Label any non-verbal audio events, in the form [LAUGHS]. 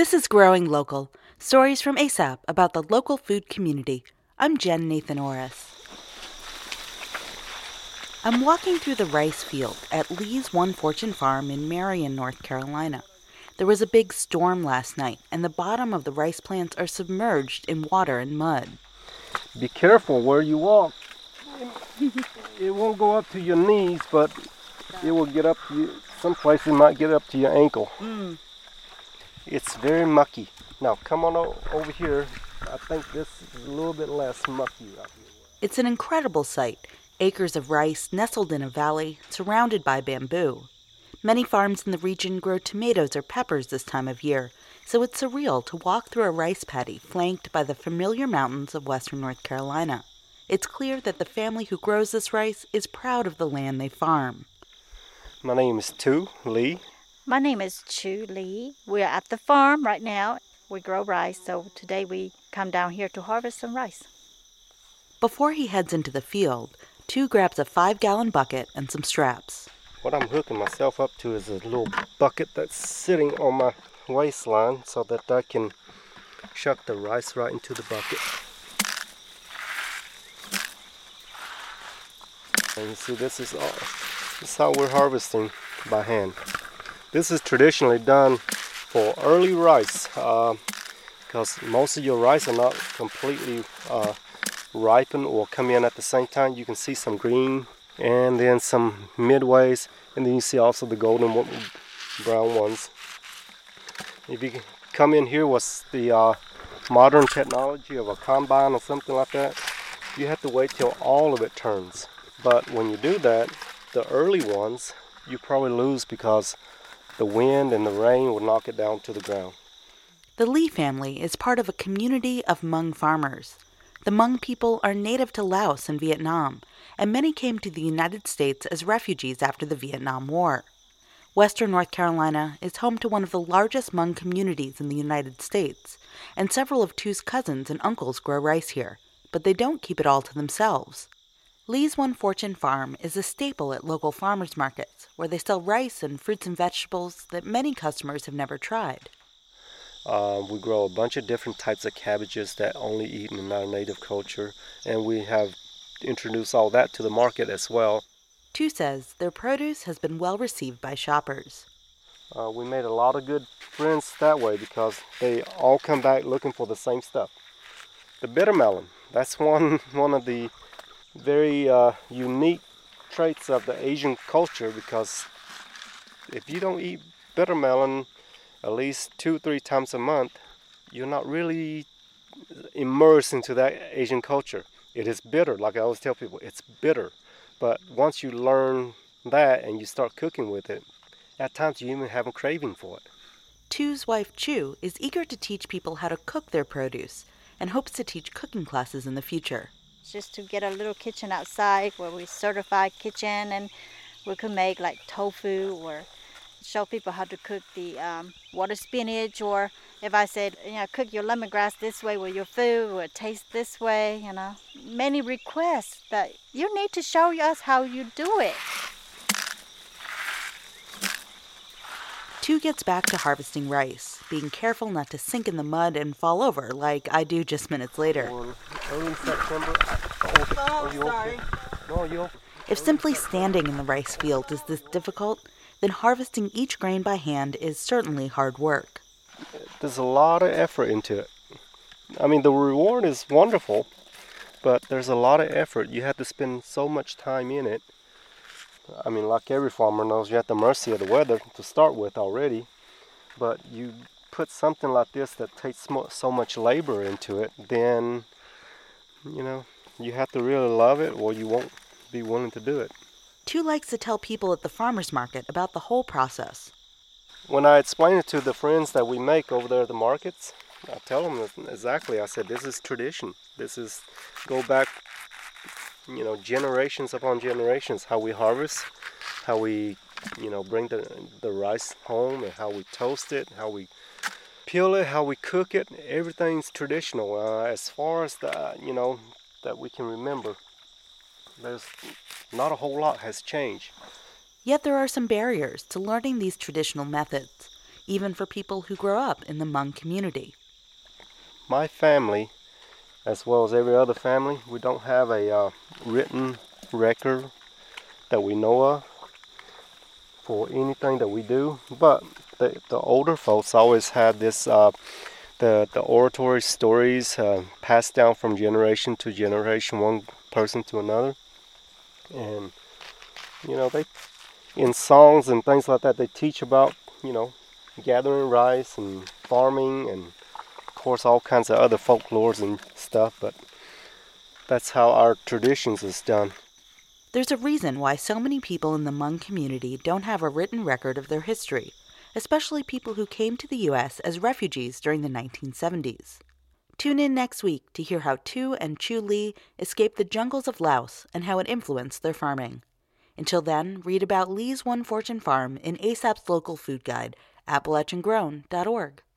This is Growing Local stories from ASAP about the local food community. I'm Jen Nathan Orris. I'm walking through the rice field at Lee's One Fortune Farm in Marion, North Carolina. There was a big storm last night, and the bottom of the rice plants are submerged in water and mud. Be careful where you walk. it won't go up to your knees, but it will get up to you. Some places it might get up to your ankle. Mm. It's very mucky. Now come on o- over here. I think this is a little bit less mucky out here. It's an incredible sight acres of rice nestled in a valley, surrounded by bamboo. Many farms in the region grow tomatoes or peppers this time of year, so it's surreal to walk through a rice paddy flanked by the familiar mountains of western North Carolina. It's clear that the family who grows this rice is proud of the land they farm. My name is Tu Lee. My name is Chu Lee. We're at the farm right now. We grow rice, so today we come down here to harvest some rice. Before he heads into the field, Chu grabs a five gallon bucket and some straps. What I'm hooking myself up to is a little bucket that's sitting on my waistline so that I can shuck the rice right into the bucket. And you see this is all this is how we're harvesting by hand. This is traditionally done for early rice because most of your rice are not completely uh, ripen or come in at the same time. You can see some green and then some midways, and then you see also the golden brown ones. If you come in here with the uh, modern technology of a combine or something like that, you have to wait till all of it turns. But when you do that, the early ones you probably lose because the wind and the rain will knock it down to the ground. The Lee family is part of a community of Hmong farmers. The Hmong people are native to Laos and Vietnam, and many came to the United States as refugees after the Vietnam War. Western North Carolina is home to one of the largest Hmong communities in the United States, and several of Tu's cousins and uncles grow rice here, but they don't keep it all to themselves. Lee's One Fortune Farm is a staple at local farmers markets, where they sell rice and fruits and vegetables that many customers have never tried. Uh, we grow a bunch of different types of cabbages that only eaten in our native culture, and we have introduced all that to the market as well. Tu says their produce has been well received by shoppers. Uh, we made a lot of good friends that way because they all come back looking for the same stuff. The bitter melon, that's [LAUGHS] one one of the very uh, unique traits of the Asian culture because if you don't eat bitter melon at least two three times a month, you're not really immersed into that Asian culture. It is bitter, like I always tell people, it's bitter. But once you learn that and you start cooking with it, at times you even have a craving for it. Tu's wife Chu is eager to teach people how to cook their produce and hopes to teach cooking classes in the future. Just to get a little kitchen outside where we certify kitchen and we could make like tofu or show people how to cook the um, water spinach or if I said, you know, cook your lemongrass this way with your food or taste this way, you know. Many requests that you need to show us how you do it. Tu gets back to harvesting rice, being careful not to sink in the mud and fall over like I do just minutes later. Or early Oh, you okay? No. If simply standing in the rice field is this difficult, then harvesting each grain by hand is certainly hard work. There's a lot of effort into it. I mean, the reward is wonderful, but there's a lot of effort. You have to spend so much time in it. I mean, like every farmer knows, you're at the mercy of the weather to start with already. But you put something like this that takes so much labor into it, then, you know, you have to really love it or you won't be willing to do it. Tu likes to tell people at the farmer's market about the whole process. When I explain it to the friends that we make over there at the markets, I tell them exactly. I said, "This is tradition. This is go back, you know, generations upon generations. How we harvest, how we, you know, bring the the rice home, and how we toast it, how we peel it, how we cook it. Everything's traditional. Uh, as far as the, you know, that we can remember. There's not a whole lot has changed. Yet there are some barriers to learning these traditional methods. even for people who grow up in the Hmong community. My family, as well as every other family, we don't have a uh, written record that we know of for anything that we do. But the, the older folks always had this uh, the the oratory stories uh, passed down from generation to generation, one person to another, and you know they in songs and things like that they teach about you know gathering rice and farming and course all kinds of other folklores and stuff but that's how our traditions is done there's a reason why so many people in the Hmong community don't have a written record of their history especially people who came to the U.S. as refugees during the 1970s. Tune in next week to hear how Tu and Chu Lee escaped the jungles of Laos and how it influenced their farming. Until then, read about Lee's One Fortune Farm in ASAP's local food guide, AppalachianGrown.org.